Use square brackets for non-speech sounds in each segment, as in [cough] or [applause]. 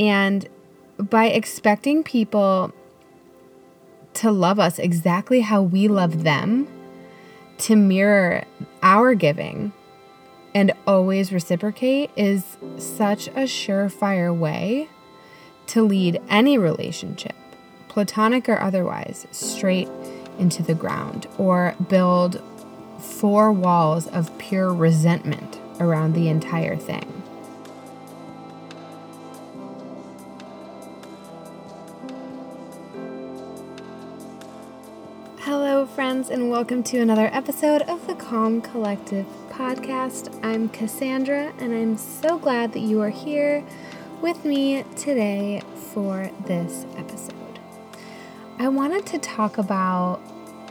And by expecting people to love us exactly how we love them, to mirror our giving and always reciprocate is such a surefire way to lead any relationship, platonic or otherwise, straight into the ground or build four walls of pure resentment around the entire thing. Hello, friends, and welcome to another episode of the Calm Collective podcast. I'm Cassandra, and I'm so glad that you are here with me today for this episode. I wanted to talk about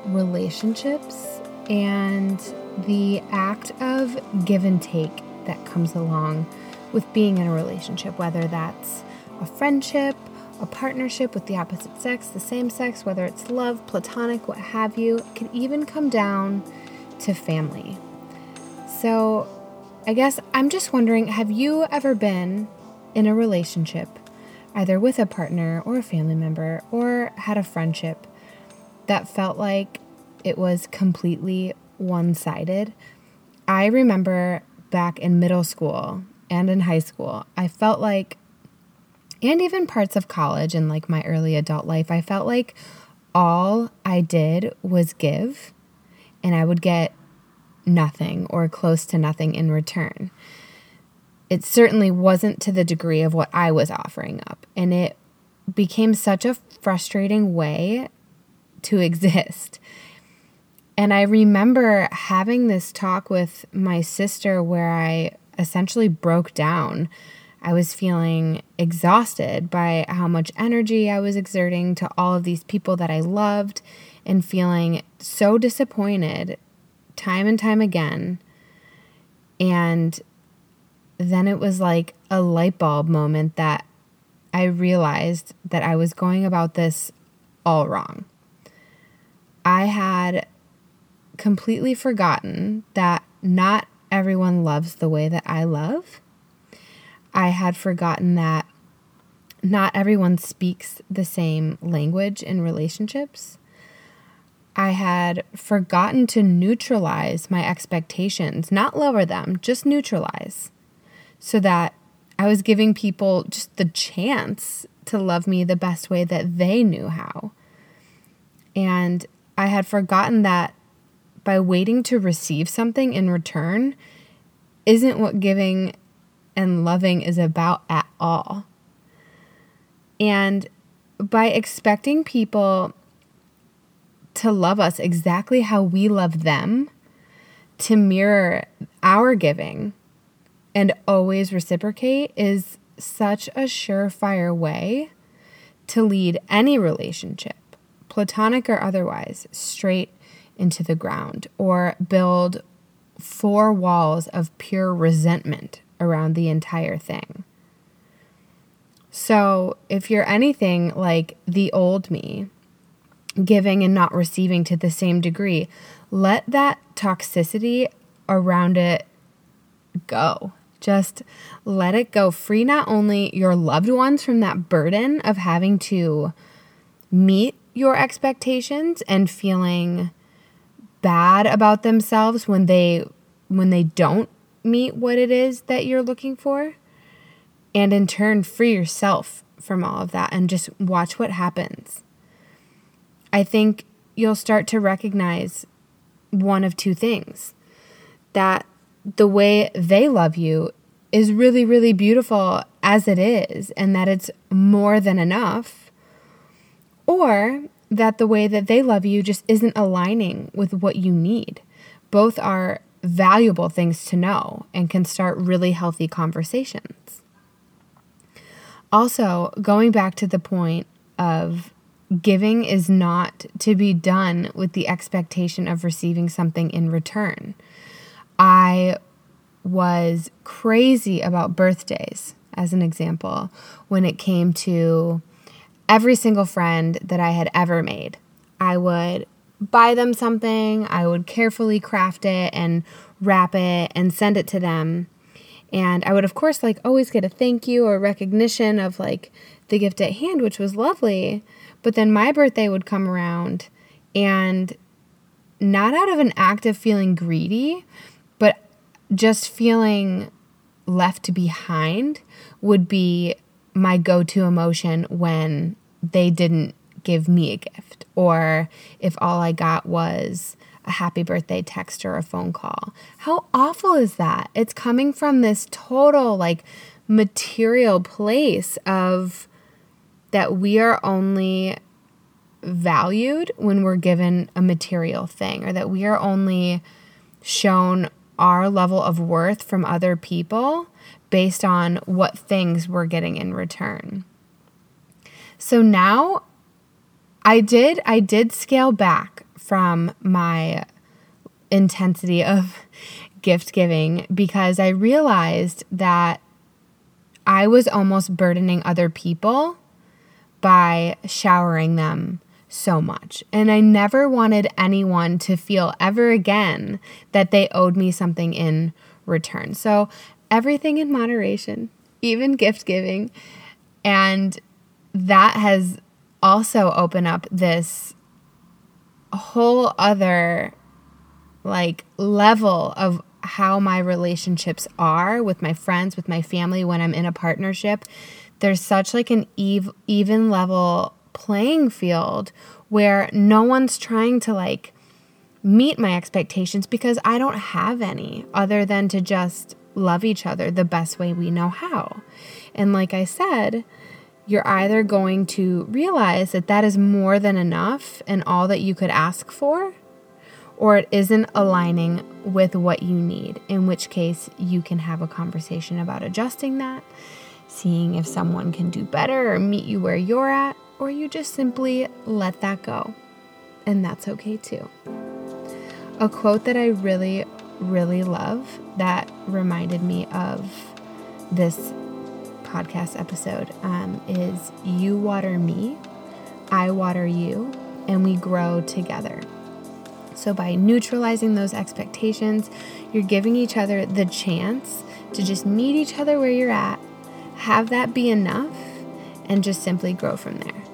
relationships and the act of give and take that comes along with being in a relationship, whether that's a friendship, a partnership with the opposite sex, the same sex, whether it's love, platonic, what have you, it can even come down to family. So, I guess I'm just wondering have you ever been in a relationship, either with a partner or a family member, or had a friendship that felt like it was completely one sided? I remember back in middle school and in high school, I felt like and even parts of college and like my early adult life, I felt like all I did was give and I would get nothing or close to nothing in return. It certainly wasn't to the degree of what I was offering up. And it became such a frustrating way to [laughs] exist. And I remember having this talk with my sister where I essentially broke down I was feeling exhausted by how much energy I was exerting to all of these people that I loved and feeling so disappointed time and time again. And then it was like a light bulb moment that I realized that I was going about this all wrong. I had completely forgotten that not everyone loves the way that I love I had forgotten that not everyone speaks the same language in relationships. I had forgotten to neutralize my expectations, not lower them, just neutralize, so that I was giving people just the chance to love me the best way that they knew how. And I had forgotten that by waiting to receive something in return isn't what giving and loving is about at all. And by expecting people to love us exactly how we love them, to mirror our giving and always reciprocate is such a surefire way to lead any relationship, platonic or otherwise, straight into the ground or build four walls of pure resentment around the entire thing. So, if you're anything like the old me, giving and not receiving to the same degree, let that toxicity around it go. Just let it go. Free not only your loved ones from that burden of having to meet your expectations and feeling bad about themselves when they when they don't meet what it is that you're looking for and in turn free yourself from all of that and just watch what happens. I think you'll start to recognize one of two things that the way they love you is really, really beautiful as it is, and that it's more than enough, or that the way that they love you just isn't aligning with what you need. Both are valuable things to know and can start really healthy conversations. Also, going back to the point of giving is not to be done with the expectation of receiving something in return. I was crazy about birthdays, as an example, when it came to every single friend that I had ever made. I would buy them something, I would carefully craft it and wrap it and send it to them. And I would, of course, like always get a thank you or recognition of like the gift at hand, which was lovely. But then my birthday would come around and not out of an act of feeling greedy, but just feeling left behind would be my go to emotion when they didn't give me a gift or if all I got was a happy birthday text or a phone call. How awful is that? It's coming from this total like material place of that we are only valued when we're given a material thing or that we are only shown our level of worth from other people based on what things we're getting in return. So now I did I did scale back from my intensity of [laughs] gift giving because I realized that I was almost burdening other people by showering them so much. And I never wanted anyone to feel ever again that they owed me something in return. So, everything in moderation, even gift giving. And that has also open up this whole other like level of how my relationships are with my friends, with my family when I'm in a partnership. There's such like an ev- even level playing field where no one's trying to like meet my expectations because I don't have any other than to just love each other the best way we know how. And like I said, you're either going to realize that that is more than enough and all that you could ask for, or it isn't aligning with what you need, in which case you can have a conversation about adjusting that, seeing if someone can do better or meet you where you're at, or you just simply let that go. And that's okay too. A quote that I really, really love that reminded me of this podcast episode um, is You Water Me, I Water You, and we grow together. So, by neutralizing those expectations, you're giving each other the chance to just meet each other where you're at, have that be enough, and just simply grow from there.